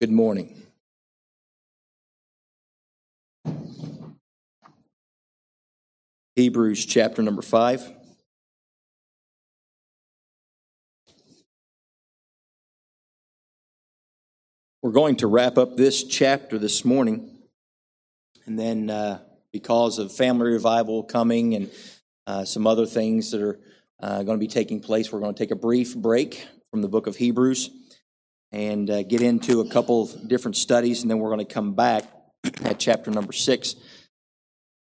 Good morning. Hebrews chapter number 5. We're going to wrap up this chapter this morning. And then, uh, because of family revival coming and uh, some other things that are uh, going to be taking place, we're going to take a brief break from the book of Hebrews and uh, get into a couple different studies. And then we're going to come back at chapter number 6.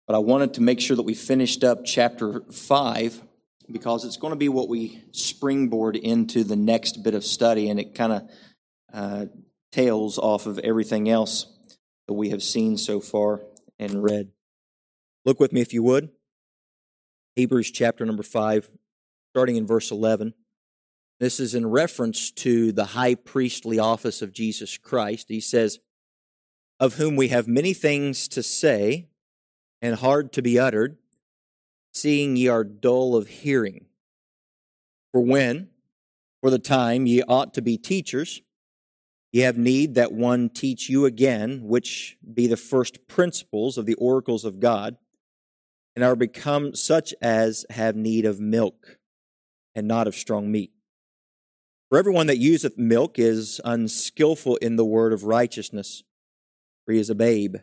But I wanted to make sure that we finished up chapter 5 because it's going to be what we springboard into the next bit of study. And it kind of uh, tails off of everything else that we have seen so far and read. Look with me, if you would. Hebrews chapter number 5, starting in verse 11. This is in reference to the high priestly office of Jesus Christ. He says, Of whom we have many things to say and hard to be uttered, seeing ye are dull of hearing. For when, for the time, ye ought to be teachers, Ye have need that one teach you again, which be the first principles of the oracles of God, and are become such as have need of milk, and not of strong meat. For everyone that useth milk is unskillful in the word of righteousness, for he is a babe.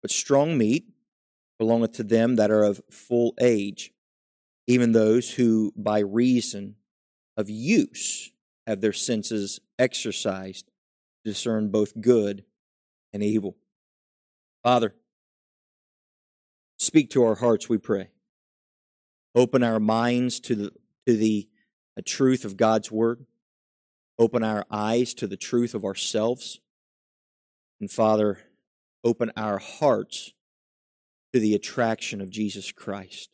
But strong meat belongeth to them that are of full age, even those who by reason of use have their senses exercised to discern both good and evil. Father, speak to our hearts, we pray. Open our minds to the, to the truth of God's word. Open our eyes to the truth of ourselves. And Father, open our hearts to the attraction of Jesus Christ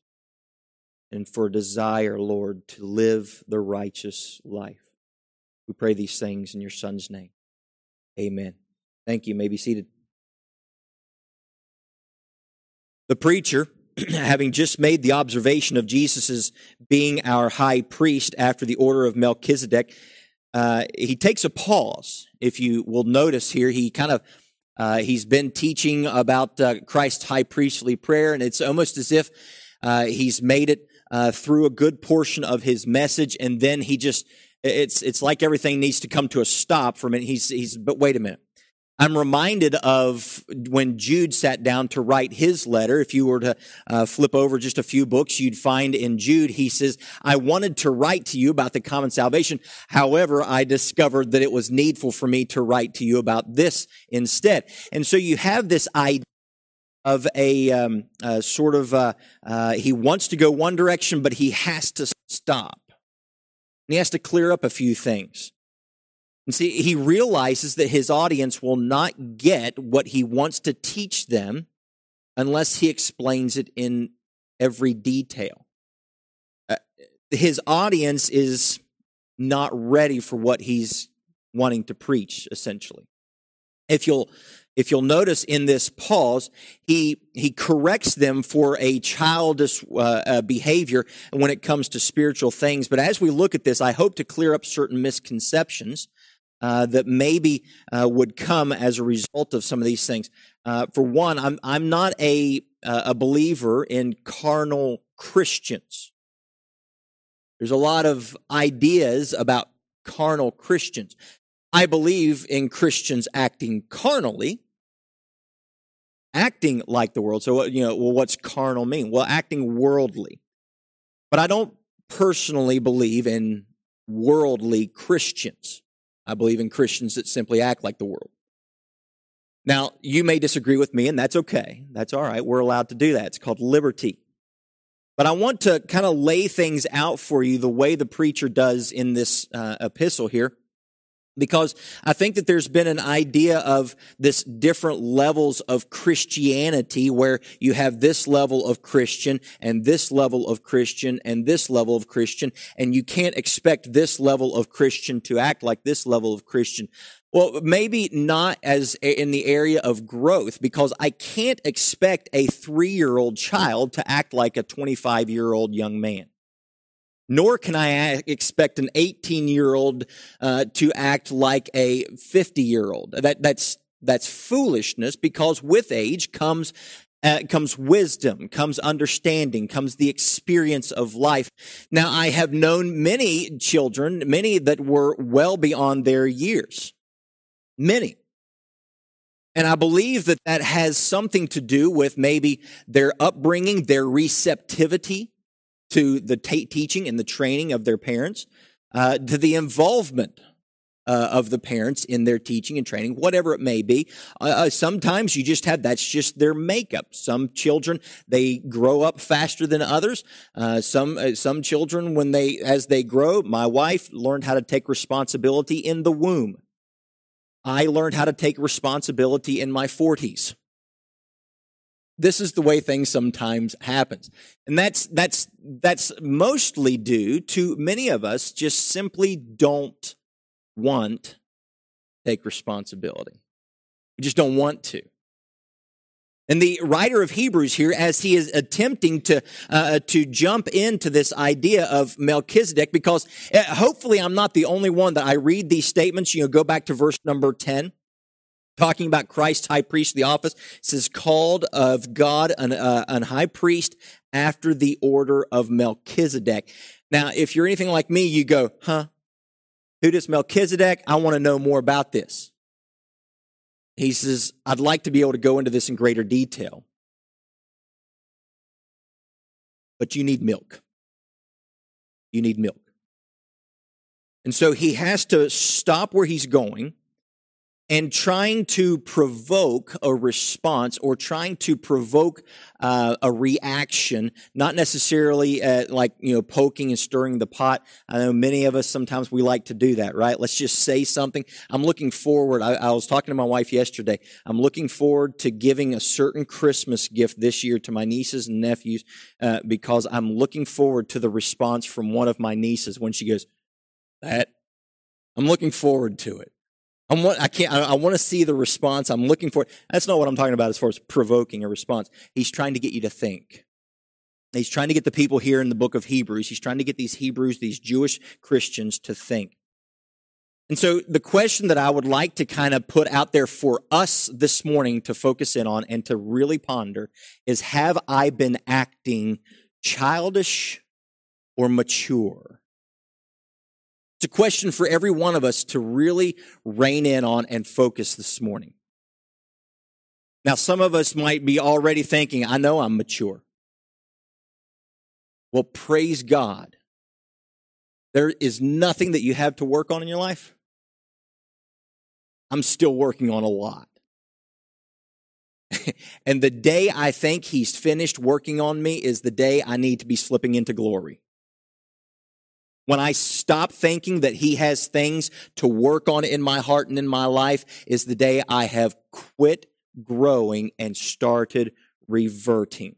and for desire, Lord, to live the righteous life. We pray these things in your Son's name. Amen. Thank you. you may be seated. The preacher, having just made the observation of Jesus' being our high priest after the order of Melchizedek, uh, he takes a pause. If you will notice here, he kind of uh, he's been teaching about uh, Christ's high priestly prayer, and it's almost as if uh, he's made it uh, through a good portion of his message, and then he just it's, it's like everything needs to come to a stop for a minute. He's, he's, but wait a minute. I'm reminded of when Jude sat down to write his letter. If you were to uh, flip over just a few books, you'd find in Jude, he says, I wanted to write to you about the common salvation. However, I discovered that it was needful for me to write to you about this instead. And so you have this idea of a um, sort of, uh, uh he wants to go one direction, but he has to stop. And he has to clear up a few things. And see, he realizes that his audience will not get what he wants to teach them unless he explains it in every detail. Uh, his audience is not ready for what he's wanting to preach, essentially. If you'll if you'll notice in this pause, he, he corrects them for a childish uh, uh, behavior when it comes to spiritual things. But as we look at this, I hope to clear up certain misconceptions uh, that maybe uh, would come as a result of some of these things. Uh, for one, I'm, I'm not a, a believer in carnal Christians. There's a lot of ideas about carnal Christians. I believe in Christians acting carnally, acting like the world. So, you know, well, what's carnal mean? Well, acting worldly. But I don't personally believe in worldly Christians. I believe in Christians that simply act like the world. Now, you may disagree with me, and that's okay. That's all right. We're allowed to do that. It's called liberty. But I want to kind of lay things out for you the way the preacher does in this uh, epistle here because I think that there's been an idea of this different levels of Christianity where you have this level of Christian and this level of Christian and this level of Christian, and you can't expect this level of Christian to act like this level of Christian. Well, maybe not as in the area of growth because I can't expect a three year old child to act like a 25 year old young man. Nor can I expect an 18 year old uh, to act like a 50 year old. That, that's, that's foolishness because with age comes uh, comes wisdom, comes understanding, comes the experience of life. Now, I have known many children, many that were well beyond their years. Many. And I believe that that has something to do with maybe their upbringing, their receptivity to the t- teaching and the training of their parents, uh, to the involvement uh, of the parents in their teaching and training, whatever it may be. Uh, uh, sometimes you just have that's just their makeup. Some children they grow up faster than others. Uh, some uh, some children when they as they grow, my wife learned how to take responsibility in the womb. I learned how to take responsibility in my forties this is the way things sometimes happens and that's that's that's mostly due to many of us just simply don't want take responsibility. We just don't want to. And the writer of Hebrews here, as he is attempting to uh, to jump into this idea of Melchizedek, because uh, hopefully I'm not the only one that I read these statements. You know, go back to verse number ten, talking about Christ, high priest, the office says called of God, an, uh, an high priest after the order of Melchizedek. Now, if you're anything like me, you go, huh? Who does Melchizedek? I want to know more about this. He says, I'd like to be able to go into this in greater detail. But you need milk. You need milk. And so he has to stop where he's going and trying to provoke a response or trying to provoke uh, a reaction, not necessarily uh, like, you know, poking and stirring the pot. I know many of us sometimes we like to do that, right? Let's just say something. I'm looking forward. I, I was talking to my wife yesterday. I'm looking forward to giving a certain Christmas gift this year to my nieces and nephews uh, because I'm looking forward to the response from one of my nieces when she goes, that, I'm looking forward to it. I want, I can't, I, I want to see the response. I'm looking for. That's not what I'm talking about as far as provoking a response. He's trying to get you to think. He's trying to get the people here in the book of Hebrews. He's trying to get these Hebrews, these Jewish Christians to think. And so the question that I would like to kind of put out there for us this morning to focus in on and to really ponder is have I been acting childish or mature? It's a question for every one of us to really rein in on and focus this morning. Now, some of us might be already thinking, I know I'm mature. Well, praise God. There is nothing that you have to work on in your life. I'm still working on a lot. and the day I think he's finished working on me is the day I need to be slipping into glory. When I stop thinking that he has things to work on in my heart and in my life is the day I have quit growing and started reverting.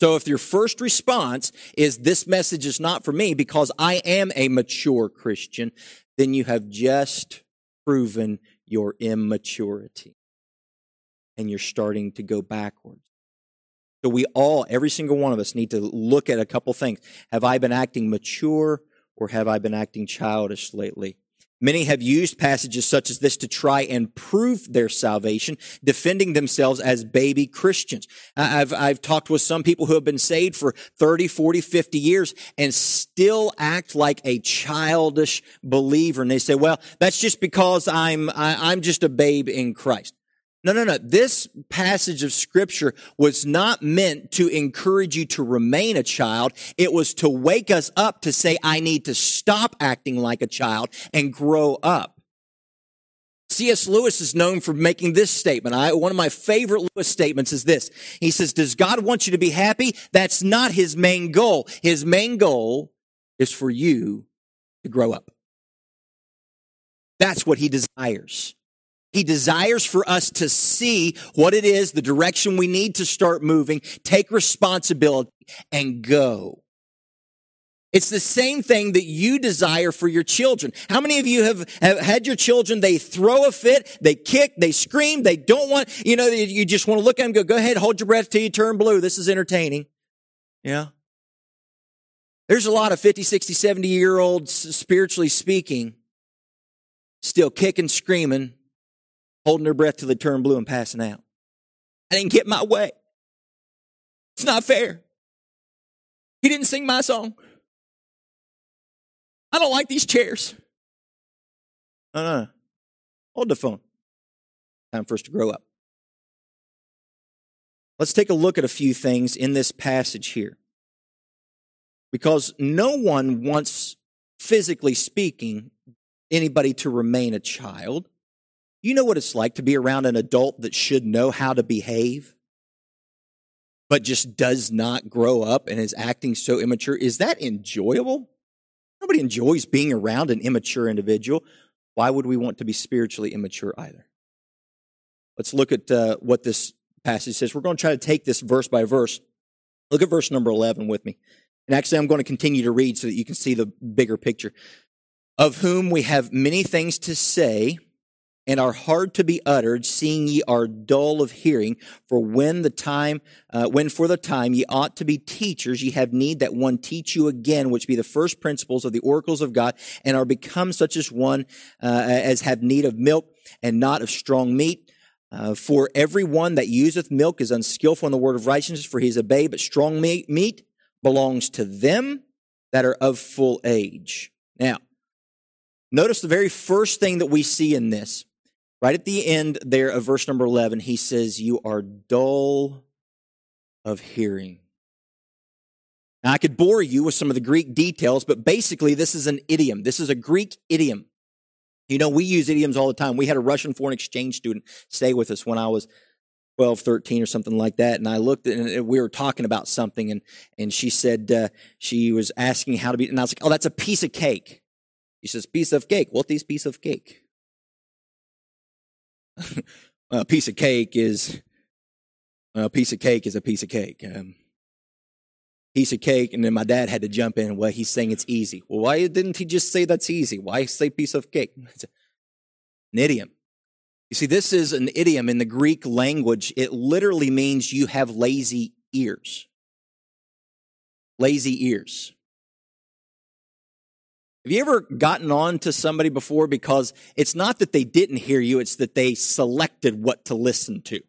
So if your first response is this message is not for me because I am a mature Christian, then you have just proven your immaturity and you're starting to go backwards. So we all, every single one of us, need to look at a couple things. Have I been acting mature or have I been acting childish lately? Many have used passages such as this to try and prove their salvation, defending themselves as baby Christians. I've, I've talked with some people who have been saved for 30, 40, 50 years and still act like a childish believer. And they say, well, that's just because I'm, I, am i am just a babe in Christ. No, no, no. This passage of scripture was not meant to encourage you to remain a child. It was to wake us up to say, I need to stop acting like a child and grow up. C.S. Lewis is known for making this statement. I, one of my favorite Lewis statements is this. He says, does God want you to be happy? That's not his main goal. His main goal is for you to grow up. That's what he desires. He desires for us to see what it is, the direction we need to start moving, take responsibility, and go. It's the same thing that you desire for your children. How many of you have, have, had your children, they throw a fit, they kick, they scream, they don't want, you know, you just want to look at them go, go ahead, hold your breath till you turn blue. This is entertaining. Yeah. There's a lot of 50, 60, 70 year olds, spiritually speaking, still kicking, screaming, holding their breath till they turn blue and passing out. I didn't get my way. It's not fair. He didn't sing my song. I don't like these chairs. Uh-uh. Hold the phone. Time for us to grow up. Let's take a look at a few things in this passage here. Because no one wants, physically speaking, anybody to remain a child. You know what it's like to be around an adult that should know how to behave, but just does not grow up and is acting so immature. Is that enjoyable? Nobody enjoys being around an immature individual. Why would we want to be spiritually immature either? Let's look at uh, what this passage says. We're going to try to take this verse by verse. Look at verse number 11 with me. And actually, I'm going to continue to read so that you can see the bigger picture. Of whom we have many things to say and are hard to be uttered, seeing ye are dull of hearing. For when the time, uh, when for the time ye ought to be teachers, ye have need that one teach you again, which be the first principles of the oracles of God, and are become such as one uh, as have need of milk and not of strong meat. Uh, for every one that useth milk is unskillful in the word of righteousness, for he is a babe, but strong meat, meat belongs to them that are of full age. Now, notice the very first thing that we see in this, right at the end there of verse number 11, he says, You are dull of hearing. Now, I could bore you with some of the Greek details, but basically, this is an idiom. This is a Greek idiom. You know, we use idioms all the time. We had a Russian foreign exchange student stay with us when I was 12, 13 or something like that. And I looked and we were talking about something and, and she said, uh, she was asking how to be, and I was like, oh, that's a piece of cake. She says, piece of cake. What is piece of cake? a piece of cake is, a piece of cake is a piece of cake. Um, piece of cake, and then my dad had to jump in. Well, he's saying it's easy. Well, why didn't he just say that's easy? Why say piece of cake? It's an idiom. You see, this is an idiom in the Greek language. It literally means you have lazy ears. Lazy ears. Have you ever gotten on to somebody before because it's not that they didn't hear you, it's that they selected what to listen to?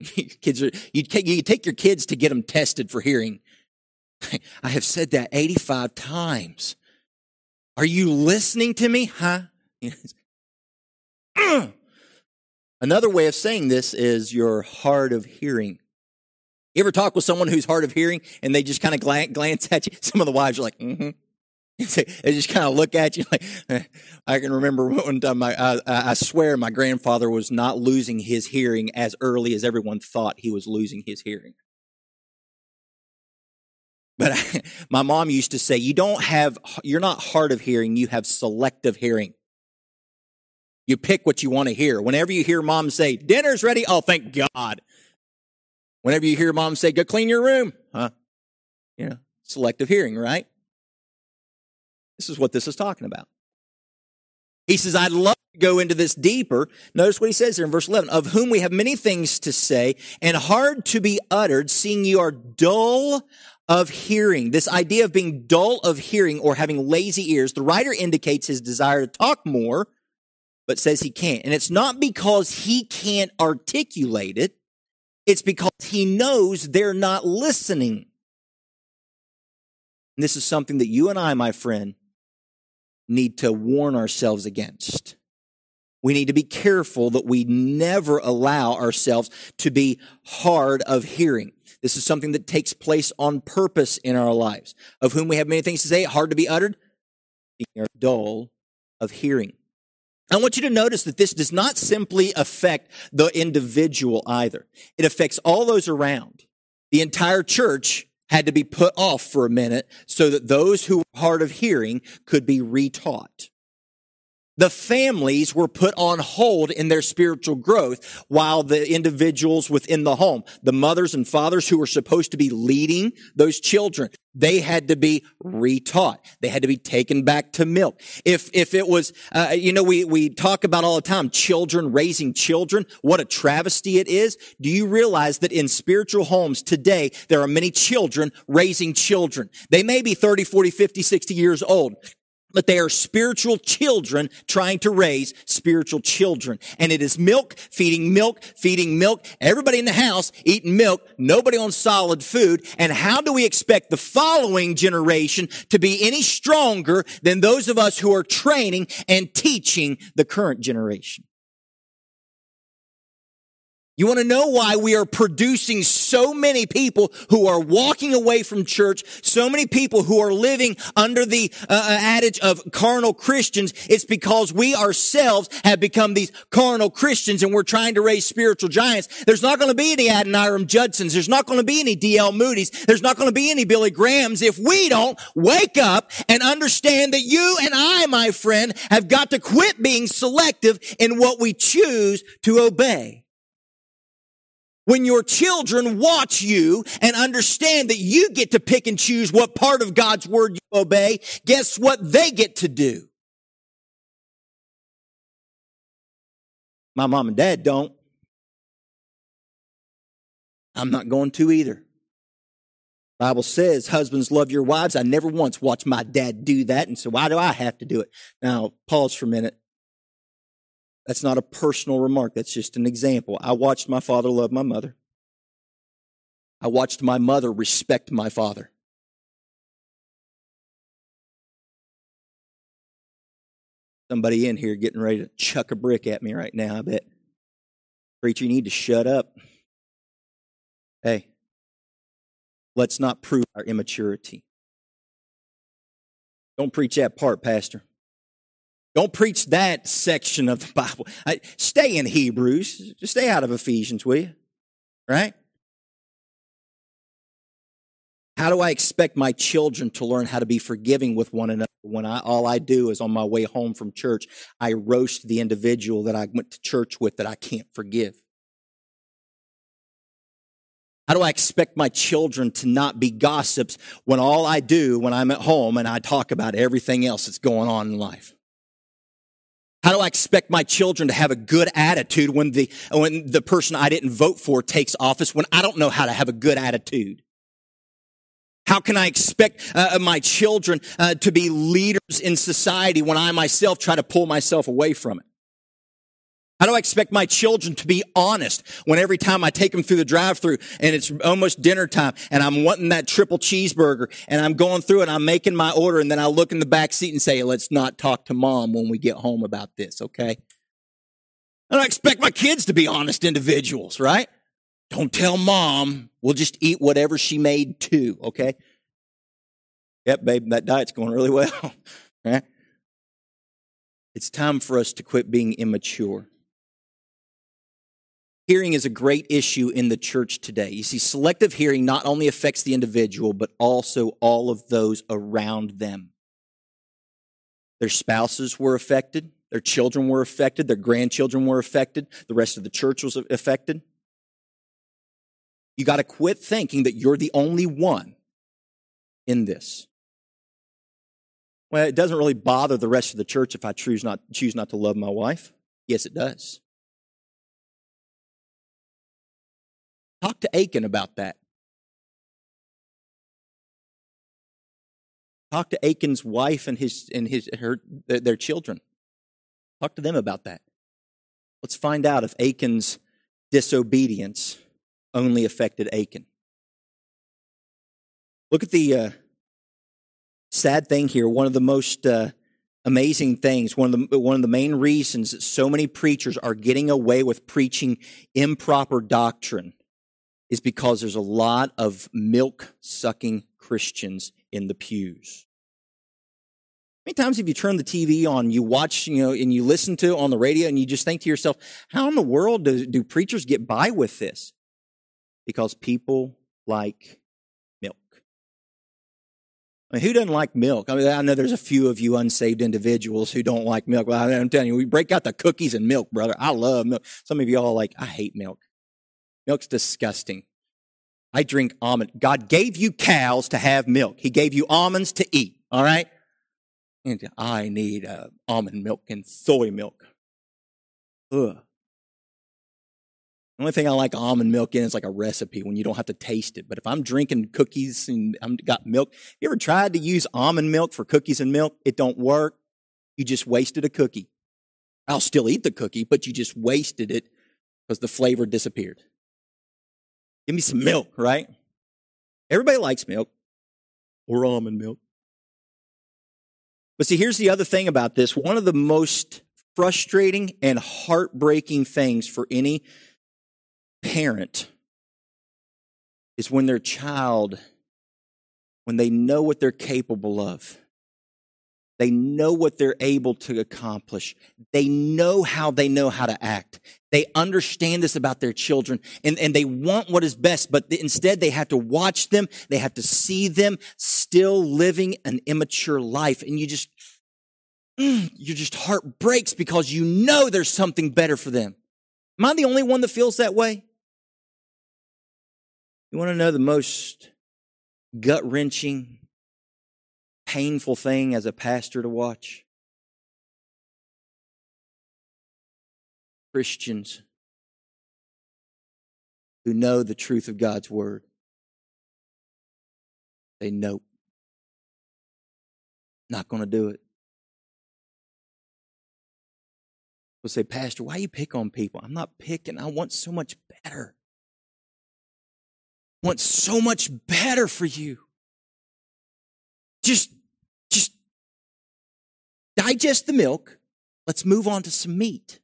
kids are you take, you take your kids to get them tested for hearing. I have said that 85 times. Are you listening to me? Huh? Another way of saying this is you're hard of hearing. You ever talk with someone who's hard of hearing and they just kind of glance at you? Some of the wives are like, mm-hmm. They just kind of look at you like, eh. I can remember one time, I, I, I, swear my grandfather was not losing his hearing as early as everyone thought he was losing his hearing. But I, my mom used to say, you don't have, you're not hard of hearing, you have selective hearing. You pick what you want to hear. Whenever you hear mom say, dinner's ready, oh, thank God. Whenever you hear mom say, go clean your room, huh? You know, selective hearing, right? This is what this is talking about. He says, I'd love to go into this deeper. Notice what he says here in verse 11, of whom we have many things to say and hard to be uttered, seeing you are dull of hearing. This idea of being dull of hearing or having lazy ears, the writer indicates his desire to talk more, but says he can't. And it's not because he can't articulate it. It's because he knows they're not listening. And this is something that you and I, my friend, need to warn ourselves against. We need to be careful that we never allow ourselves to be hard of hearing. This is something that takes place on purpose in our lives, of whom we have many things to say, hard to be uttered, dull of hearing. I want you to notice that this does not simply affect the individual either. It affects all those around. The entire church had to be put off for a minute so that those who were hard of hearing could be retaught. The families were put on hold in their spiritual growth while the individuals within the home, the mothers and fathers who were supposed to be leading those children, they had to be retaught. They had to be taken back to milk. If, if it was, uh, you know, we, we talk about all the time children raising children. What a travesty it is. Do you realize that in spiritual homes today, there are many children raising children? They may be 30, 40, 50, 60 years old but they are spiritual children trying to raise spiritual children. And it is milk, feeding milk, feeding milk, everybody in the house eating milk, nobody on solid food. And how do we expect the following generation to be any stronger than those of us who are training and teaching the current generation? You want to know why we are producing so many people who are walking away from church, so many people who are living under the uh, uh, adage of carnal Christians? It's because we ourselves have become these carnal Christians and we're trying to raise spiritual giants. There's not going to be any Adoniram Judsons. There's not going to be any D.L. Moody's. There's not going to be any Billy Grahams if we don't wake up and understand that you and I, my friend, have got to quit being selective in what we choose to obey. When your children watch you and understand that you get to pick and choose what part of God's word you obey, guess what they get to do? My mom and dad don't. I'm not going to either. Bible says, husbands love your wives. I never once watched my dad do that. And so why do I have to do it? Now, pause for a minute. That's not a personal remark. That's just an example. I watched my father love my mother. I watched my mother respect my father. Somebody in here getting ready to chuck a brick at me right now, I bet. Preacher, you need to shut up. Hey, let's not prove our immaturity. Don't preach that part, Pastor. Don't preach that section of the Bible. Uh, stay in Hebrews. Just stay out of Ephesians, will you? Right? How do I expect my children to learn how to be forgiving with one another when I, all I do is on my way home from church, I roast the individual that I went to church with that I can't forgive? How do I expect my children to not be gossips when all I do when I'm at home and I talk about everything else that's going on in life? How do I expect my children to have a good attitude when the, when the person I didn't vote for takes office when I don't know how to have a good attitude? How can I expect uh, my children uh, to be leaders in society when I myself try to pull myself away from it? How do I expect my children to be honest when every time I take them through the drive through and it's almost dinner time and I'm wanting that triple cheeseburger and I'm going through and I'm making my order and then I look in the back seat and say, let's not talk to mom when we get home about this, okay? I don't expect my kids to be honest individuals, right? Don't tell mom. We'll just eat whatever she made too, okay? Yep, babe, that diet's going really well. right? It's time for us to quit being immature. Hearing is a great issue in the church today. You see, selective hearing not only affects the individual, but also all of those around them. Their spouses were affected, their children were affected, their grandchildren were affected, the rest of the church was affected. You got to quit thinking that you're the only one in this. Well, it doesn't really bother the rest of the church if I choose not, choose not to love my wife. Yes, it does. Talk to Achan about that. Talk to Achan's wife and his and his her their children. Talk to them about that. Let's find out if Achan's disobedience only affected Achan. Look at the uh, sad thing here. One of the most uh, amazing things, one of the one of the main reasons that so many preachers are getting away with preaching improper doctrine is because there's a lot of milk sucking Christians in the pews. How many times have you turned the TV on, you watch, you know, and you listen to on the radio and you just think to yourself, how in the world do, do preachers get by with this? Because people like milk. I mean, who doesn't like milk? I mean, I know there's a few of you unsaved individuals who don't like milk. Well, I'm telling you, we break out the cookies and milk, brother. I love milk. Some of you all like, I hate milk. Milk's disgusting. I drink almond. God gave you cows to have milk. He gave you almonds to eat. All right. And I need uh, almond milk and soy milk. Ugh. The only thing I like almond milk in is like a recipe when you don't have to taste it. But if I'm drinking cookies and I've got milk, you ever tried to use almond milk for cookies and milk? It don't work. You just wasted a cookie. I'll still eat the cookie, but you just wasted it because the flavor disappeared. Give me some milk, right? Everybody likes milk or almond milk. But see, here's the other thing about this. One of the most frustrating and heartbreaking things for any parent is when their child, when they know what they're capable of, they know what they're able to accomplish. They know how they know how to act. They understand this about their children and, and they want what is best, but instead they have to watch them. They have to see them still living an immature life. And you just, mm, your just heart breaks because you know there's something better for them. Am I the only one that feels that way? You want to know the most gut wrenching, painful thing as a pastor to watch? Christians who know the truth of God's word. They know. Not going to do it. We'll say, Pastor, why you pick on people? I'm not picking. I want so much better want so much better for you. Just digest the milk. Let's move on to some meat.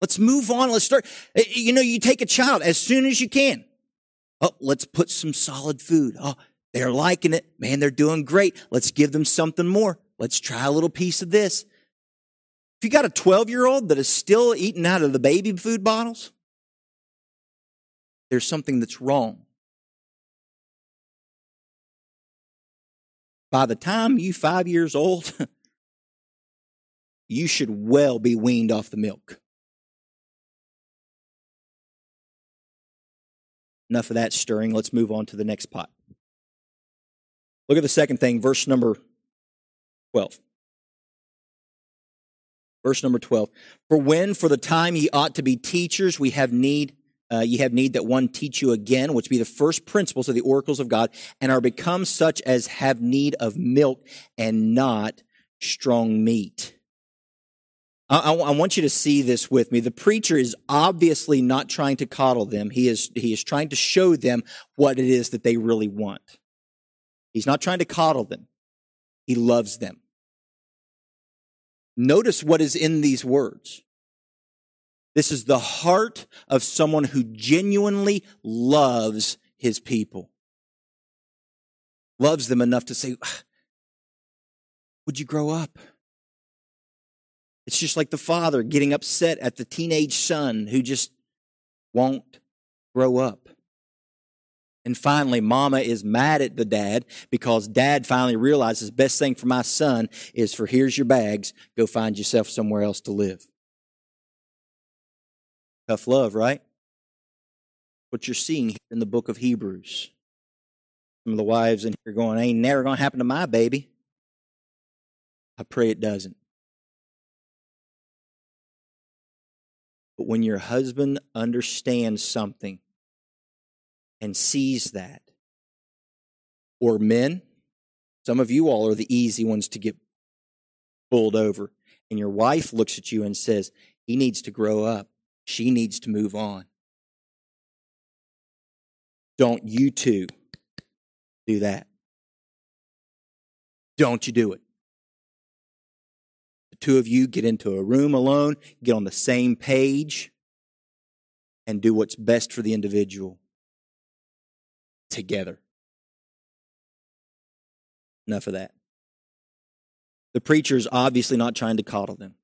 Let's move on. Let's start. Eh, you know, you take a child as soon as you can. Oh, let's put some solid food. Oh, they're liking it. Man, they're doing great. Let's give them something more. Let's try a little piece of this. If you got a 12 year old that is still eating out of the baby food bottles, there's something that's wrong. By the time you five years old, you should well be weaned off the milk. Enough of that stirring. Let's move on to the next pot. Look at the second thing, verse number 12. Verse number 12. For when for the time ye ought to be teachers, we have need uh, ye have need that one teach you again, which be the first principles of the oracles of God, and are become such as have need of milk and not strong meat. I, I, want you to see this with me. The preacher is obviously not trying to coddle them. He is, he is trying to show them what it is that they really want. He's not trying to coddle them. He loves them. Notice what is in these words. This is the heart of someone who genuinely loves his people. Loves them enough to say, Would you grow up? It's just like the father getting upset at the teenage son who just won't grow up. And finally, mama is mad at the dad because dad finally realizes the best thing for my son is for here's your bags, go find yourself somewhere else to live. Tough love, right? What you're seeing here in the book of Hebrews. Some of the wives in here going, ain't never going to happen to my baby. I pray it doesn't. But when your husband understands something and sees that, or men, some of you all are the easy ones to get pulled over, and your wife looks at you and says, he needs to grow up. She needs to move on. Don't you two do that. Don't you do it. Two of you get into a room alone, get on the same page, and do what's best for the individual together. Enough of that. The preacher is obviously not trying to coddle them.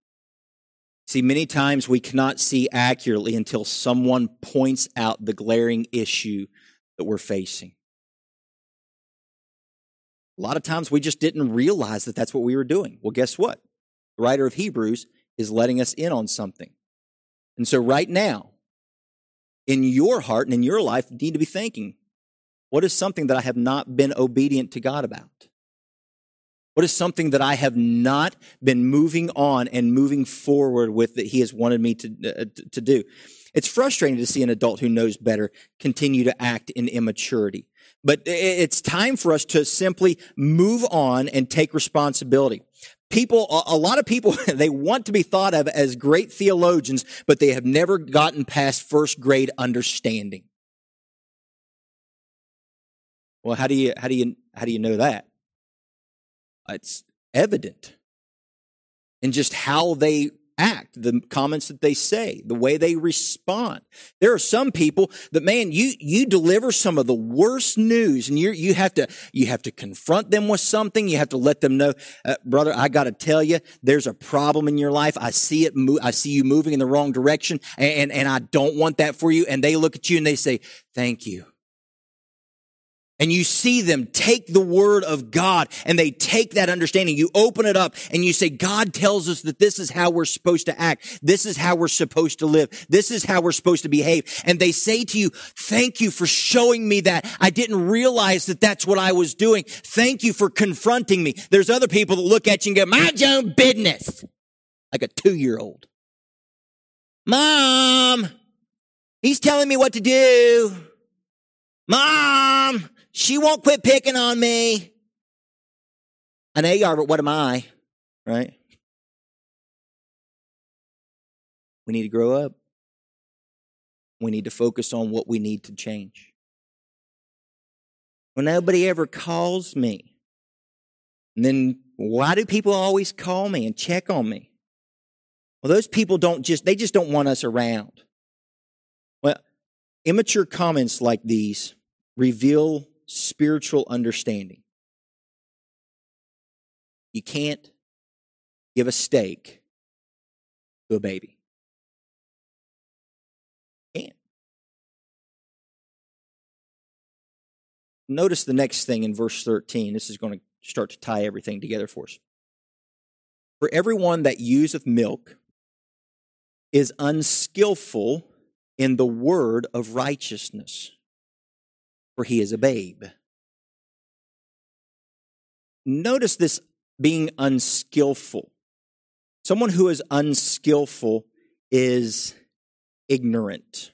See, many times we cannot see accurately until someone points out the glaring issue that we're facing. A lot of times we just didn't realize that that's what we were doing. Well, guess what? The writer of Hebrews is letting us in on something. And so, right now, in your heart and in your life, you need to be thinking, what is something that I have not been obedient to God about? What is something that I have not been moving on and moving forward with that He has wanted me to, uh, to do? It's frustrating to see an adult who knows better continue to act in immaturity. But it's time for us to simply move on and take responsibility. People, a lot of people, they want to be thought of as great theologians, but they have never gotten past first grade understanding. Well, how do you, how do you, how do you know that? It's evident in just how they act, the comments that they say, the way they respond. There are some people that, man, you, you deliver some of the worst news and you you have to, you have to confront them with something. You have to let them know, uh, brother, I got to tell you, there's a problem in your life. I see it, mo- I see you moving in the wrong direction and, and I don't want that for you. And they look at you and they say, thank you and you see them take the word of God and they take that understanding. You open it up and you say, God tells us that this is how we're supposed to act. This is how we're supposed to live. This is how we're supposed to behave. And they say to you, thank you for showing me that. I didn't realize that that's what I was doing. Thank you for confronting me. There's other people that look at you and go, mind your own business. Like a two year old. Mom, he's telling me what to do. Mom, she won't quit picking on me. An AR, but what am I? Right? We need to grow up. We need to focus on what we need to change. Well, nobody ever calls me. And then why do people always call me and check on me? Well, those people don't just, they just don't want us around. Well, immature comments like these reveal spiritual understanding. You can't give a steak to a baby. can't. Notice the next thing in verse 13. This is going to start to tie everything together for us. For everyone that useth milk is unskillful in the word of righteousness for he is a babe. Notice this being unskillful. Someone who is unskillful is ignorant.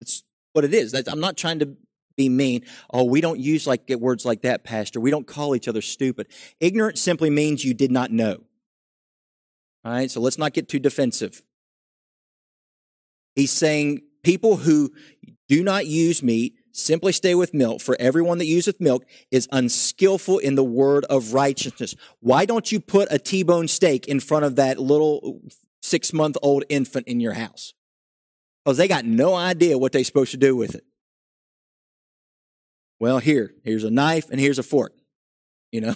It's what it is. I'm not trying to be mean. Oh, we don't use like words like that, Pastor. We don't call each other stupid. Ignorant simply means you did not know. All right, so let's not get too defensive. He's saying people who do not use meat simply stay with milk, for everyone that useth milk is unskillful in the word of righteousness. Why don't you put a T-bone steak in front of that little six month old infant in your house? Because they got no idea what they're supposed to do with it. Well, here, here's a knife and here's a fork. You know,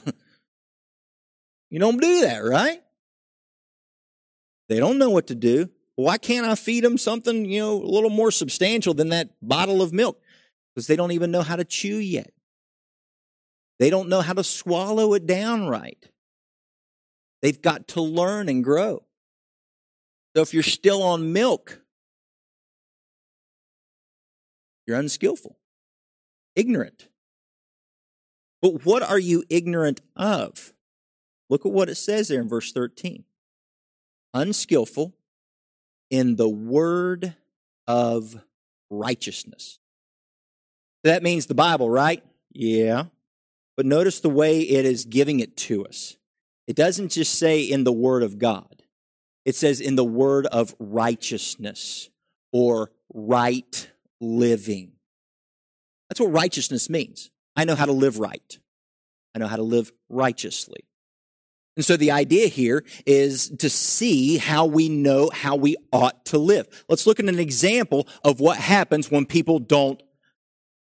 you don't do that, right? They don't know what to do. Why can't I feed them something, you know, a little more substantial than that bottle of milk? Because they don't even know how to chew yet. They don't know how to swallow it down right. They've got to learn and grow. So if you're still on milk, you're unskillful, ignorant. But what are you ignorant of? Look at what it says there in verse 13. Unskillful in the word of righteousness. That means the Bible, right? Yeah. But notice the way it is giving it to us. It doesn't just say in the Word of God, it says in the Word of righteousness or right living. That's what righteousness means. I know how to live right, I know how to live righteously. And so the idea here is to see how we know how we ought to live. Let's look at an example of what happens when people don't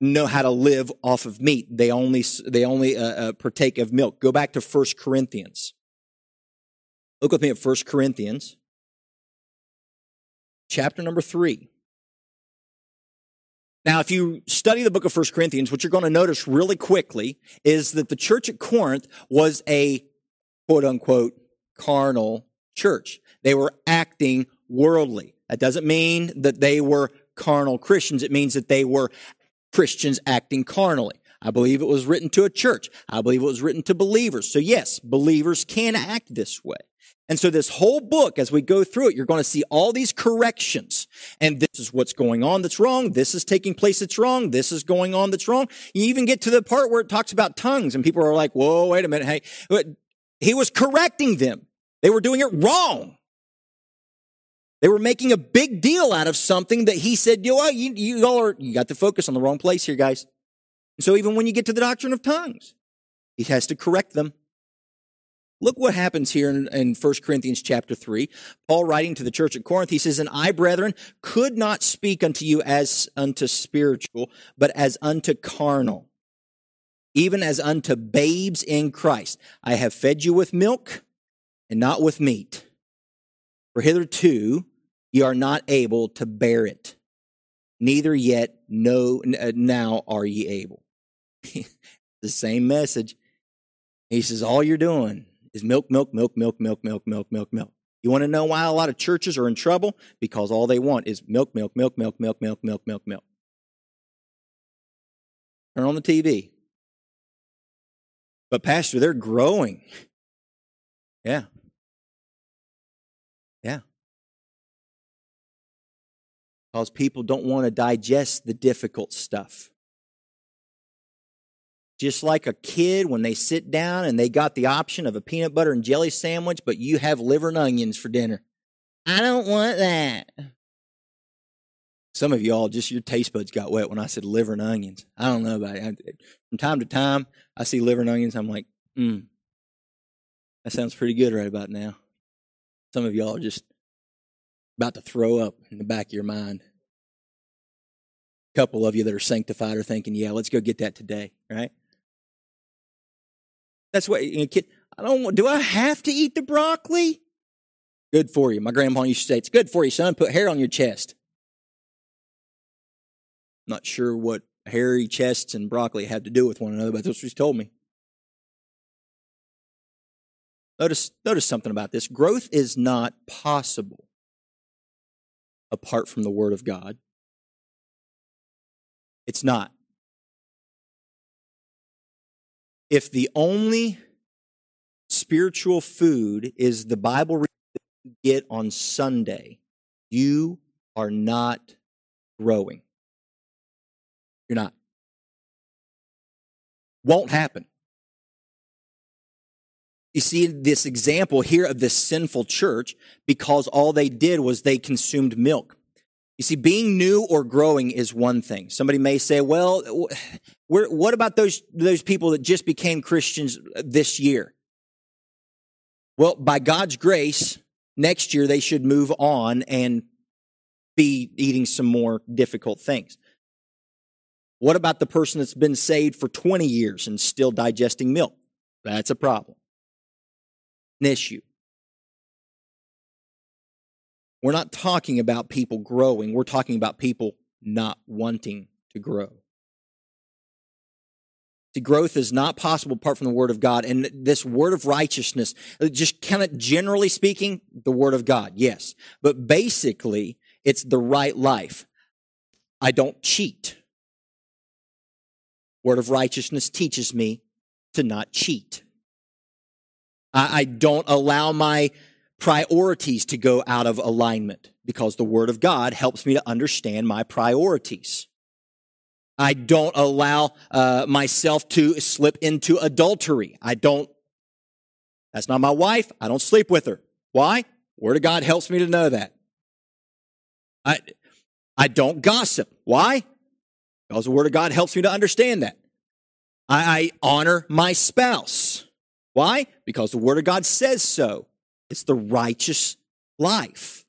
know how to live off of meat. They only, they only uh, uh, partake of milk. Go back to First Corinthians. Look with me at First Corinthians, chapter number 3. Now, if you study the book of First Corinthians, what you're going to notice really quickly is that the church at Corinth was a quote unquote carnal church. They were acting worldly. That doesn't mean that they were carnal Christians. It means that they were Christians acting carnally. I believe it was written to a church. I believe it was written to believers. So yes, believers can act this way. And so this whole book, as we go through it, you're going to see all these corrections. And this is what's going on that's wrong. This is taking place that's wrong. This is going on that's wrong. You even get to the part where it talks about tongues and people are like, whoa, wait a minute. Hey, he was correcting them. They were doing it wrong. They were making a big deal out of something that he said, you, know, you, you all are, you got to focus on the wrong place here, guys. And so even when you get to the doctrine of tongues, he has to correct them. Look what happens here in, in 1 Corinthians chapter 3. Paul writing to the church at Corinth, he says, And I, brethren, could not speak unto you as unto spiritual, but as unto carnal, even as unto babes in Christ. I have fed you with milk and not with meat. For hitherto ye are not able to bear it, neither yet no, uh, now are ye able. the same message. He says, All you're doing is milk, milk, milk, milk, milk, milk, milk, milk, milk. You want to know why a lot of churches are in trouble? Because all they want is milk, milk, milk, milk, milk, milk, milk, milk, milk. Turn on the TV. But, Pastor, they're growing. Yeah. Because people don't want to digest the difficult stuff. Just like a kid when they sit down and they got the option of a peanut butter and jelly sandwich, but you have liver and onions for dinner. I don't want that. Some of y'all, just your taste buds got wet when I said liver and onions. I don't know about it. From time to time, I see liver and onions. I'm like, hmm, that sounds pretty good right about now. Some of y'all just about to throw up in the back of your mind. A couple of you that are sanctified are thinking, yeah, let's go get that today, right? That's what you know, kid. I don't want. Do I have to eat the broccoli? Good for you. My grandma used to say, "It's good for you, son. Put hair on your chest." Not sure what hairy chests and broccoli have to do with one another, but that's what she told me. Notice, notice something about this. Growth is not possible apart from the Word of God. It's not. if the only spiritual food is the Bible you get on Sunday, you are not growing. You're not. Won't happen. You see this example here of this sinful church because all they did was they consumed milk. You see, being new or growing is one thing. Somebody may say, well, what about those, those people that just became Christians this year? Well, by God's grace, next year they should move on and be eating some more difficult things. What about the person that's been saved for 20 years and still digesting milk? That's a problem. An issue. We're not talking about people growing, we're talking about people not wanting to grow. See, growth is not possible apart from the Word of God. And this Word of righteousness, uh, just kind of generally speaking, the Word of God, yes. But basically, it's the right life. I don't cheat. Word of righteousness teaches me to not cheat. I, don't allow my priorities to go out of alignment because the Word of God helps me to understand my priorities. I don't allow uh, myself to slip into adultery. I don't, that's not my wife. I don't sleep with her. Why? Word of God helps me to know that. I, I don't gossip. Why? Because the Word of God helps me to understand that. I, I honor my spouse. Why? Because the Word of God says so. It's the righteous life.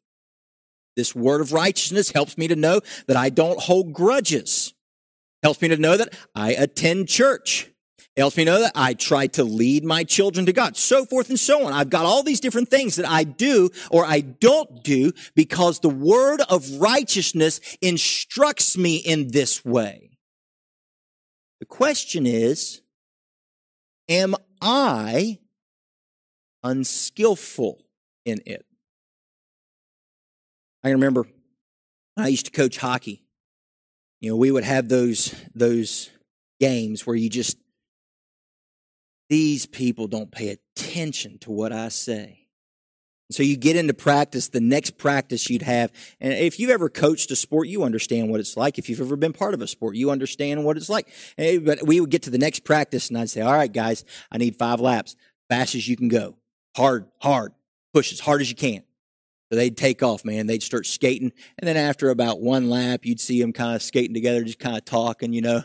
This word of righteousness helps me to know that I don't hold grudges. Helps me to know that I attend church. Helps me know that I try to lead my children to God, so forth and so on. I've got all these different things that I do or I don't do because the word of righteousness instructs me in this way. The question is, am I unskillful in it? I remember I used to coach hockey. You know, we would have those, those games where you just these people don't pay attention to what I say. So you get into practice, the next practice you'd have, and if you've ever coached a sport, you understand what it's like. If you've ever been part of a sport, you understand what it's like. Eh, but we would get to the next practice and I'd say, all right, guys, I need five laps, fast as you can go. Hard, hard, push as hard as you can. So they'd take off, man. They'd start skating. And then after about one lap, you'd see them kind of skating together, just kind of talking, you know.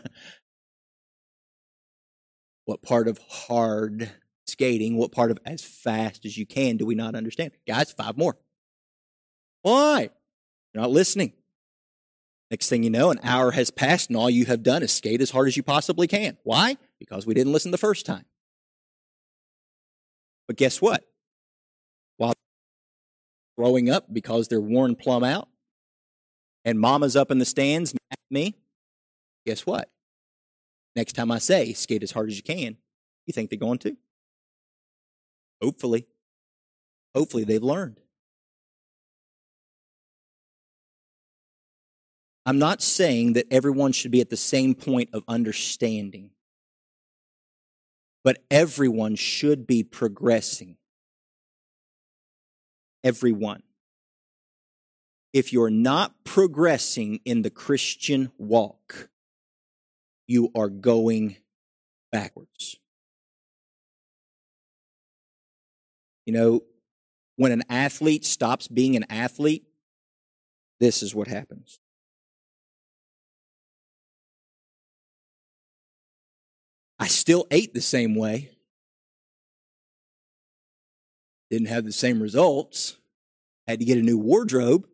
What part of hard skating, what part of as fast as you can do we not understand? Guys, five more. Why? You're not listening. Next thing you know, an hour has passed and all you have done is skate as hard as you possibly can. Why? Because we didn't listen the first time. But guess what? While growing up because they're worn plumb out and mama's up in the stands at me, guess what? Next time I say, skate as hard as you can, you think they're going to? Hopefully. Hopefully they've learned. I'm not saying that everyone should be at the same point of understanding, but everyone should be progressing. Everyone. If you're not progressing in the Christian walk, you are going backwards. You know, when an athlete stops being an athlete, this is what happens. I still ate the same way. Didn't have the same results. Had to get a new wardrobe.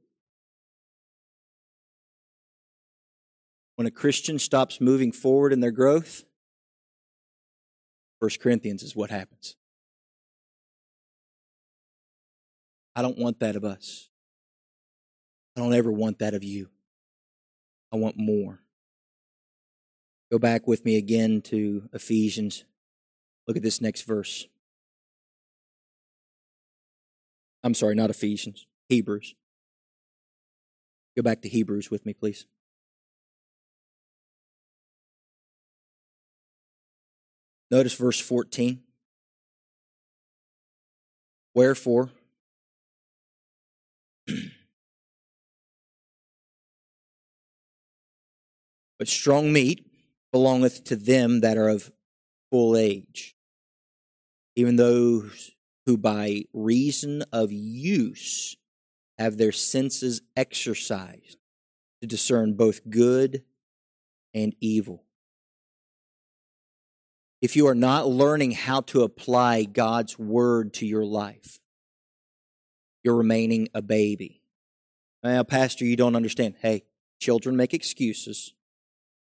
when a Christian stops moving forward in their growth, First Corinthians is what happens. I don't want that of us. I don't ever want that of you. I want more. Go back with me again to Ephesians. Look at this next verse. I'm sorry, not Ephesians, Hebrews. Go back to Hebrews with me, please. Notice verse 14. Wherefore, but strong meat belongeth to them that are of full age, even those who by reason of use have their senses exercised to discern both good and evil. If you are not learning how to apply God's word to your life, you're remaining a baby. Now, Pastor, you don't understand. Hey, children make excuses,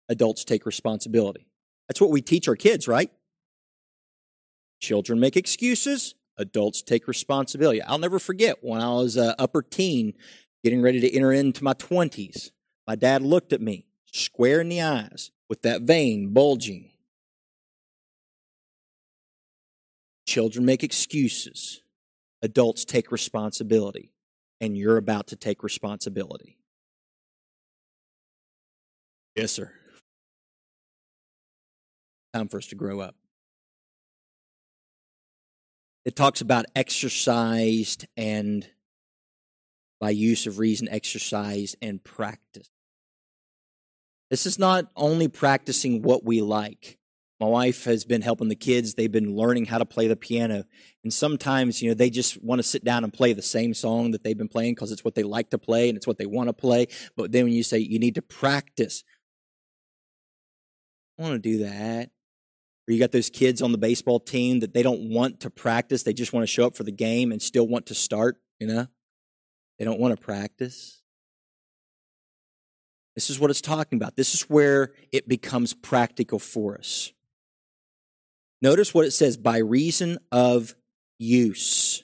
adults take responsibility. That's what we teach our kids, right? Children make excuses, adults take responsibility. I'll never forget when I was a upper teen, getting ready to enter into my 20s. My dad looked at me square in the eyes with that vein bulging Children make excuses. Adults take responsibility. And you're about to take responsibility. Yes, sir. Time for us to grow up. It talks about exercised and by use of reason, exercise and practice. This is not only practicing what we like. My wife has been helping the kids. They've been learning how to play the piano. And sometimes, you know, they just want to sit down and play the same song that they've been playing because it's what they like to play and it's what they want to play. But then when you say you need to practice, I want to do that. Or you got those kids on the baseball team that they don't want to practice. They just want to show up for the game and still want to start, you know? They don't want to practice. This is what it's talking about. This is where it becomes practical for us. Notice what it says by reason of use.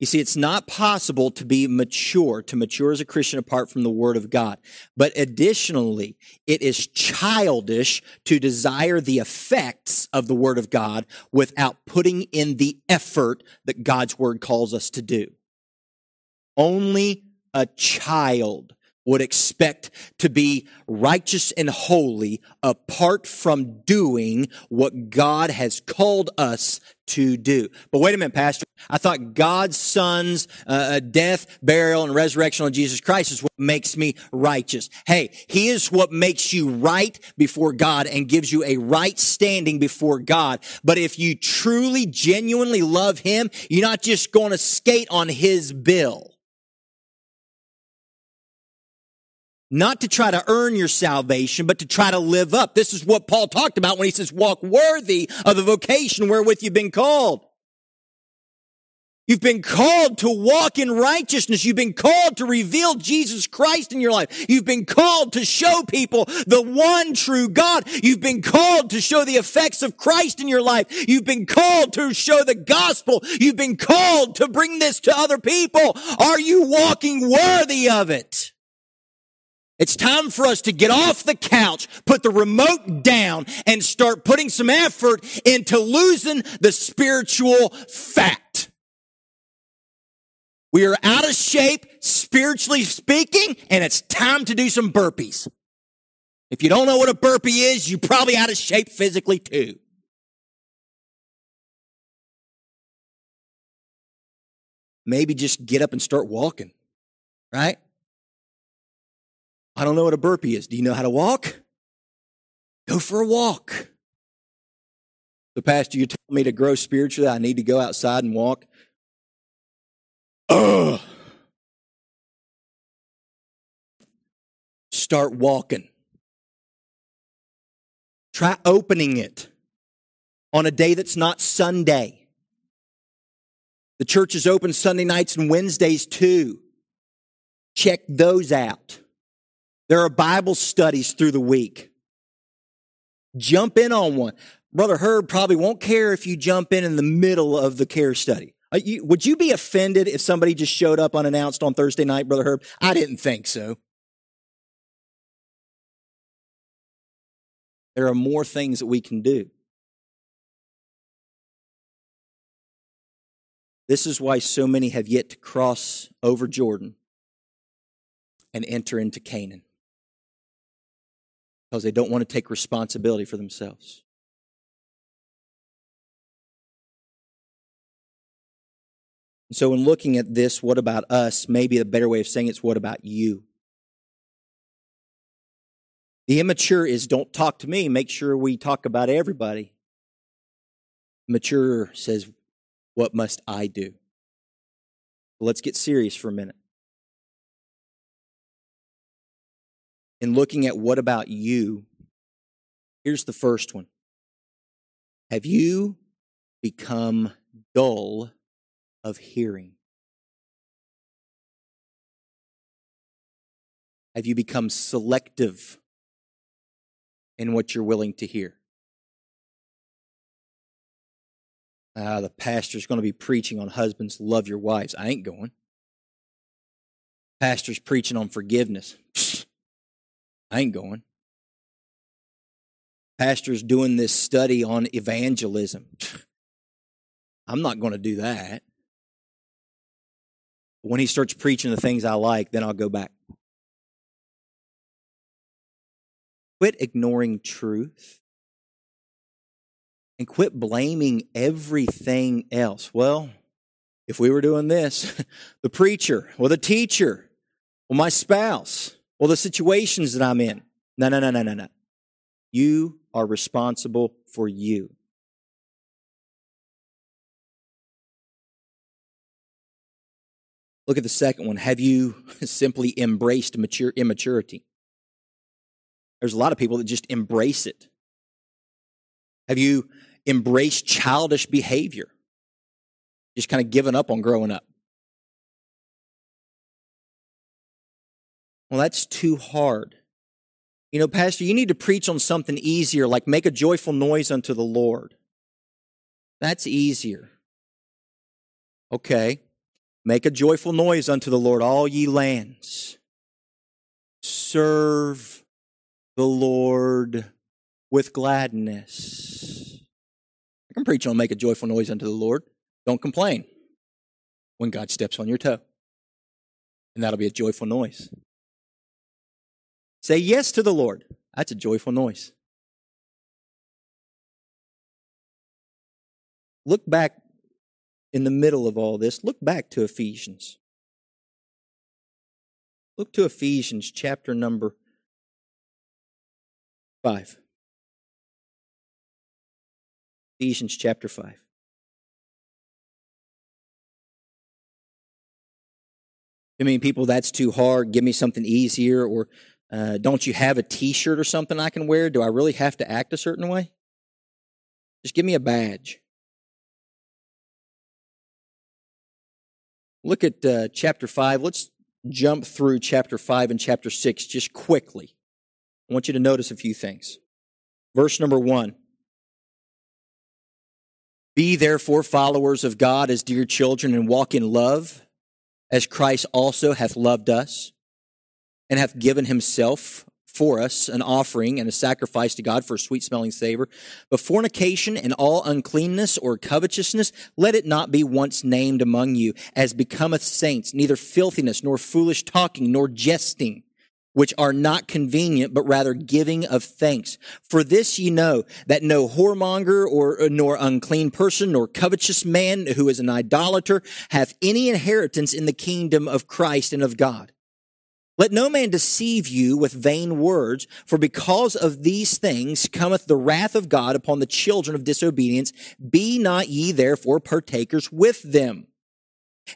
You see, it's not possible to be mature, to mature as a Christian apart from the Word of God. But additionally, it is childish to desire the effects of the Word of God without putting in the effort that God's Word calls us to do. Only a child would expect to be righteous and holy apart from doing what God has called us to do. But wait a minute, Pastor. I thought God's Son's uh, uh, death, burial, and resurrection on Jesus Christ is what makes me righteous. Hey, He is what makes you right before God and gives you a right standing before God. But if you truly, genuinely love Him, you're not just going to skate on His bill. Not to try to earn your salvation, but to try to live up. This is what Paul talked about when he says, walk worthy of the vocation wherewith you've been called. You've been called to walk in righteousness. You've been called to reveal Jesus Christ in your life. You've been called to show people the one true God. You've been called to show the effects of Christ in your life. You've been called to show the gospel. You've been called to bring this to other people. Are you walking worthy of it? It's time for us to get off the couch, put the remote down, and start putting some effort into losing the spiritual fat. We are out of shape, spiritually speaking, and it's time to do some burpees. If you don't know what a burpee is, you're probably out of shape physically too. Maybe just get up and start walking, right? I don't know what a burpee is. Do you know how to walk? Go for a walk. The pastor, you tell me to grow spiritually, I need to go outside and walk. Ugh. Start walking. Try opening it on a day that's not Sunday. The church is open Sunday nights and Wednesdays too. Check those out. There are Bible studies through the week. Jump in on one. Brother Herb probably won't care if you jump in in the middle of the care study. Uh, would you be offended if somebody just showed up unannounced on Thursday night, Brother Herb? I didn't think so. There are more things that we can do. This is why so many have yet to cross over Jordan and enter into Canaan because they don't want to take responsibility for themselves. So, in looking at this, what about us? Maybe a better way of saying it's what about you? The immature is don't talk to me, make sure we talk about everybody. Mature says, what must I do? Let's get serious for a minute. In looking at what about you, here's the first one. Have you become dull of hearing? Have you become selective in what you're willing to hear? Ah, the pastor's going to be preaching on husbands, love your wives. I ain't going. Pastor's preaching on forgiveness. I ain't going. Pastor's doing this study on evangelism. I'm not going to do that. When he starts preaching the things I like, then I'll go back. Quit ignoring truth and quit blaming everything else. Well, if we were doing this, the preacher, or the teacher, or my spouse, well, the situations that I'm in. No, no, no, no, no, no. You are responsible for you. Look at the second one. Have you simply embraced mature immaturity? There's a lot of people that just embrace it. Have you embraced childish behavior? Just kind of given up on growing up? Well, that's too hard. You know, Pastor, you need to preach on something easier, like make a joyful noise unto the Lord. That's easier. Okay. Make a joyful noise unto the Lord, all ye lands. Serve the Lord with gladness. I can preach on make a joyful noise unto the Lord. Don't complain when God steps on your toe. And that'll be a joyful noise. Say yes to the Lord. That's a joyful noise. Look back in the middle of all this. Look back to Ephesians. Look to Ephesians chapter number 5. Ephesians chapter 5. I mean, people, that's too hard. Give me something easier. Or uh, don't you have a t shirt or something I can wear? Do I really have to act a certain way? Just give me a badge. Look at uh, chapter 5. Let's jump through chapter 5 and chapter 6 just quickly. I want you to notice a few things. Verse number 1 Be therefore followers of God as dear children and walk in love, as Christ also hath loved us and hath given himself for us an offering and a sacrifice to God for a sweet smelling savor. But fornication and all uncleanness or covetousness, let it not be once named among you, as becometh saints, neither filthiness, nor foolish talking, nor jesting, which are not convenient, but rather giving of thanks. For this ye know, that no whoremonger or uh, nor unclean person, nor covetous man who is an idolater, hath any inheritance in the kingdom of Christ and of God. Let no man deceive you with vain words, for because of these things cometh the wrath of God upon the children of disobedience. Be not ye therefore partakers with them.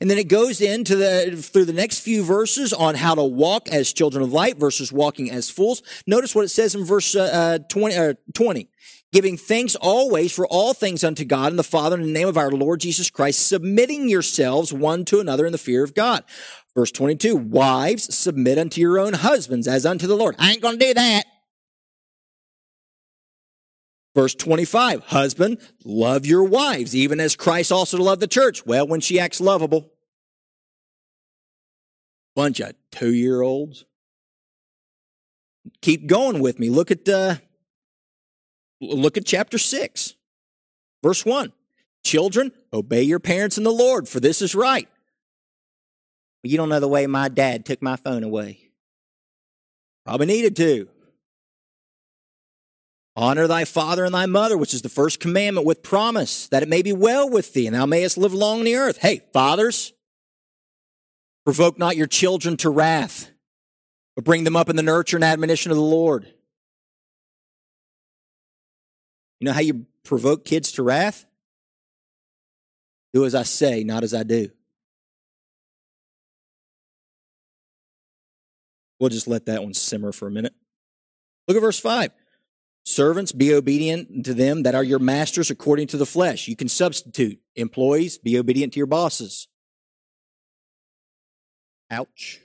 And then it goes into the, through the next few verses on how to walk as children of light versus walking as fools. Notice what it says in verse uh, 20, uh, 20. Giving thanks always for all things unto God and the Father in the name of our Lord Jesus Christ, submitting yourselves one to another in the fear of God. Verse 22, wives, submit unto your own husbands as unto the Lord. I ain't going to do that. Verse 25, husband, love your wives, even as Christ also loved the church. Well, when she acts lovable. Bunch of two year olds. Keep going with me. Look at, uh, look at chapter 6, verse 1. Children, obey your parents in the Lord, for this is right. You don't know the way my dad took my phone away. Probably needed to. Honor thy father and thy mother, which is the first commandment with promise, that it may be well with thee and thou mayest live long on the earth. Hey, fathers, provoke not your children to wrath, but bring them up in the nurture and admonition of the Lord. You know how you provoke kids to wrath? Do as I say, not as I do. We'll just let that one simmer for a minute. Look at verse 5. Servants, be obedient to them that are your masters according to the flesh. You can substitute. Employees, be obedient to your bosses. Ouch.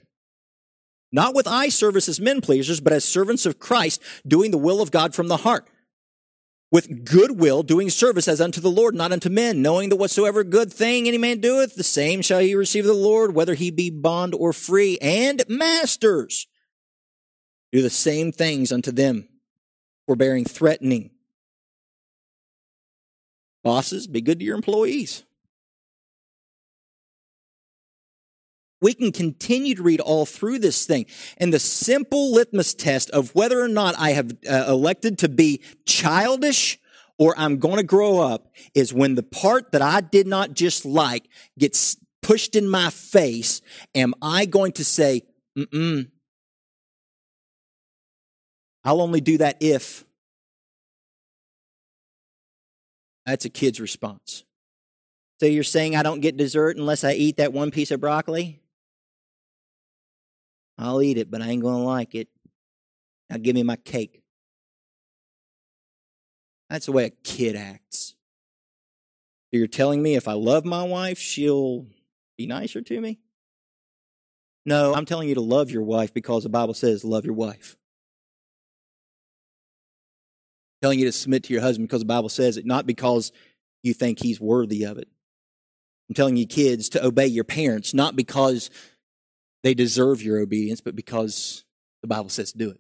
Not with eye service as men pleasers, but as servants of Christ, doing the will of God from the heart with good will, doing service as unto the Lord, not unto men, knowing that whatsoever good thing any man doeth, the same shall he receive of the Lord, whether he be bond or free. And masters, do the same things unto them, forbearing threatening. Bosses, be good to your employees. We can continue to read all through this thing. And the simple litmus test of whether or not I have uh, elected to be childish or I'm going to grow up is when the part that I did not just like gets pushed in my face. Am I going to say, mm-mm, I'll only do that if. That's a kid's response. So you're saying I don't get dessert unless I eat that one piece of broccoli? I'll eat it, but I ain't going to like it. Now give me my cake. That's the way a kid acts. You're telling me if I love my wife, she'll be nicer to me? No, I'm telling you to love your wife because the Bible says love your wife. telling you to submit to your husband because the Bible says it, not because you think he's worthy of it. I'm telling you, kids, to obey your parents, not because they deserve your obedience, but because the Bible says do it.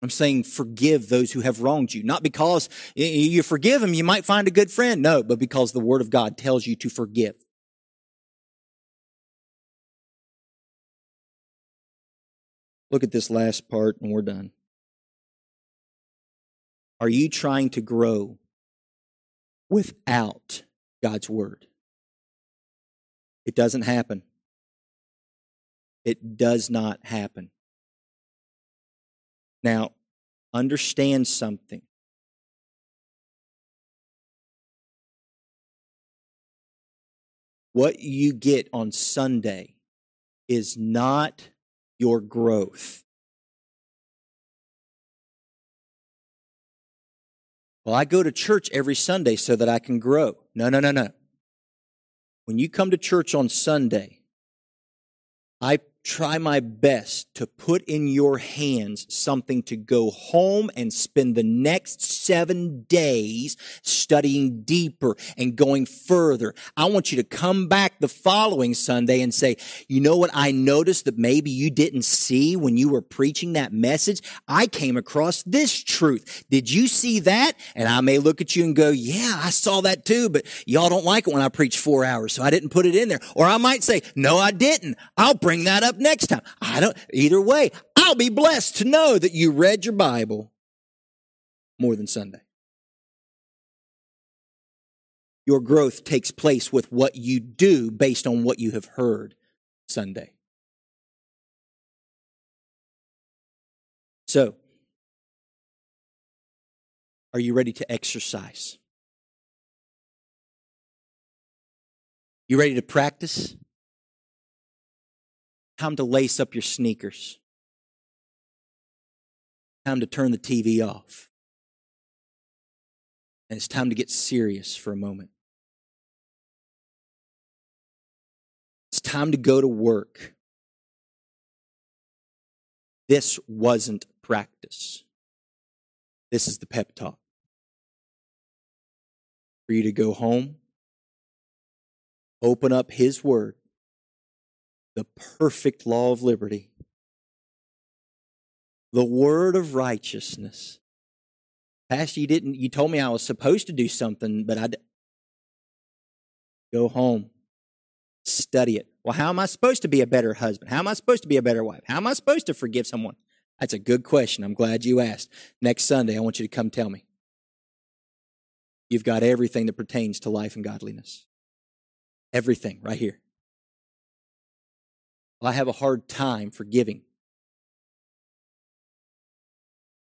I'm saying forgive those who have wronged you. Not because you forgive them, you might find a good friend. No, but because the Word of God tells you to forgive. Look at this last part and we're done. Are you trying to grow without God's Word? It doesn't happen. It does not happen. Now, understand something. What you get on Sunday is not your growth. Well, I go to church every Sunday so that I can grow. No, no, no, no. When you come to church on Sunday, I try my best to put in your hands something to go home and spend the next seven days studying deeper and going further. I want you to come back the following Sunday and say, you know what I noticed that maybe you didn't see when you were preaching that message? I came across this truth. Did you see that? And I may look at you and go, yeah, I saw that too, but y'all don't like it when I preach four hours, so I didn't put it in there. Or I might say, no, I didn't. I'll bring that up next time. I don't, either way, I'll be blessed to know that you read your Bible more than Sunday. Your growth takes place with what you do based on what you have heard Sunday. So, are you ready to exercise? You ready to practice? Time to lace up your sneakers. Time to turn the TV off. And it's time to get serious for a moment. It's time to go to work. This wasn't practice. This is the pep talk. For you to go home, open up His Word, the perfect law of liberty, the word of righteousness. Pastor, you didn't, you told me I was supposed to do something, but I go home, study it. Well, how am I supposed to be a better husband? How am I supposed to be a better wife? How am I supposed to forgive someone? That's a good question. I'm glad you asked. Next Sunday, I want you to come tell me. You've got everything that pertains to life and godliness. Everything right here. Well, I have a hard time forgiving.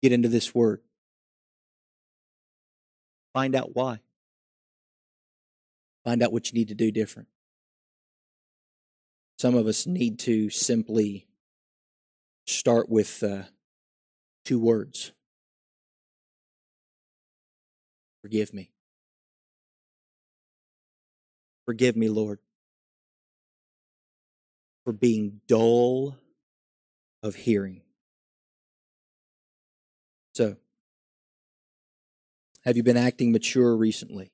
Get into this word. Find out why. Find out what you need to do different. Some of us need to simply start with uh, two words Forgive me. Forgive me, Lord for being dull of hearing. So, have you been acting mature recently?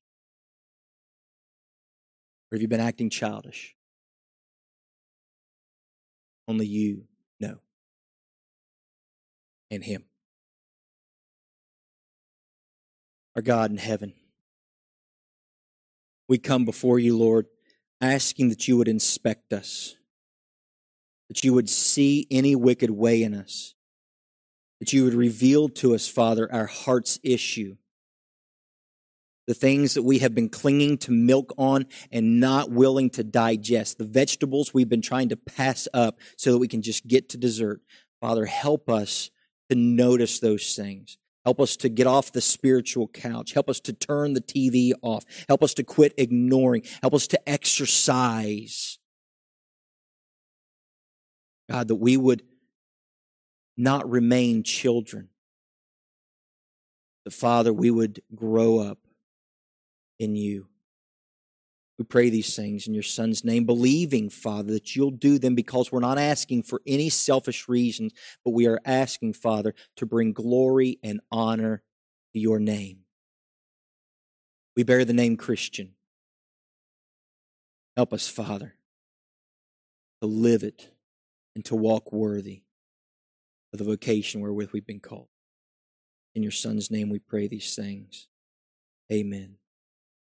Or have you been acting childish? Only you know. And Him. Our God in heaven, we come before you, Lord, asking that you would inspect us that you would see any wicked way in us, that you would reveal to us, Father, our heart's issue, the things that we have been clinging to milk on and not willing to digest, the vegetables we've been trying to pass up so that we can just get to dessert. Father, help us to notice those things. Help us to get off the spiritual couch. Help us to turn the TV off. Help us to quit ignoring. Help us to exercise God, that we would not remain children. That, Father, we would grow up in you. We pray these things in your Son's name, believing, Father, that you'll do them because we're not asking for any selfish reasons, but we are asking, Father, to bring glory and honor to your name. We bear the name Christian. Help us, Father, to live it and to walk worthy of the vocation wherewith we've been called. In your Son's name we pray these things. Amen.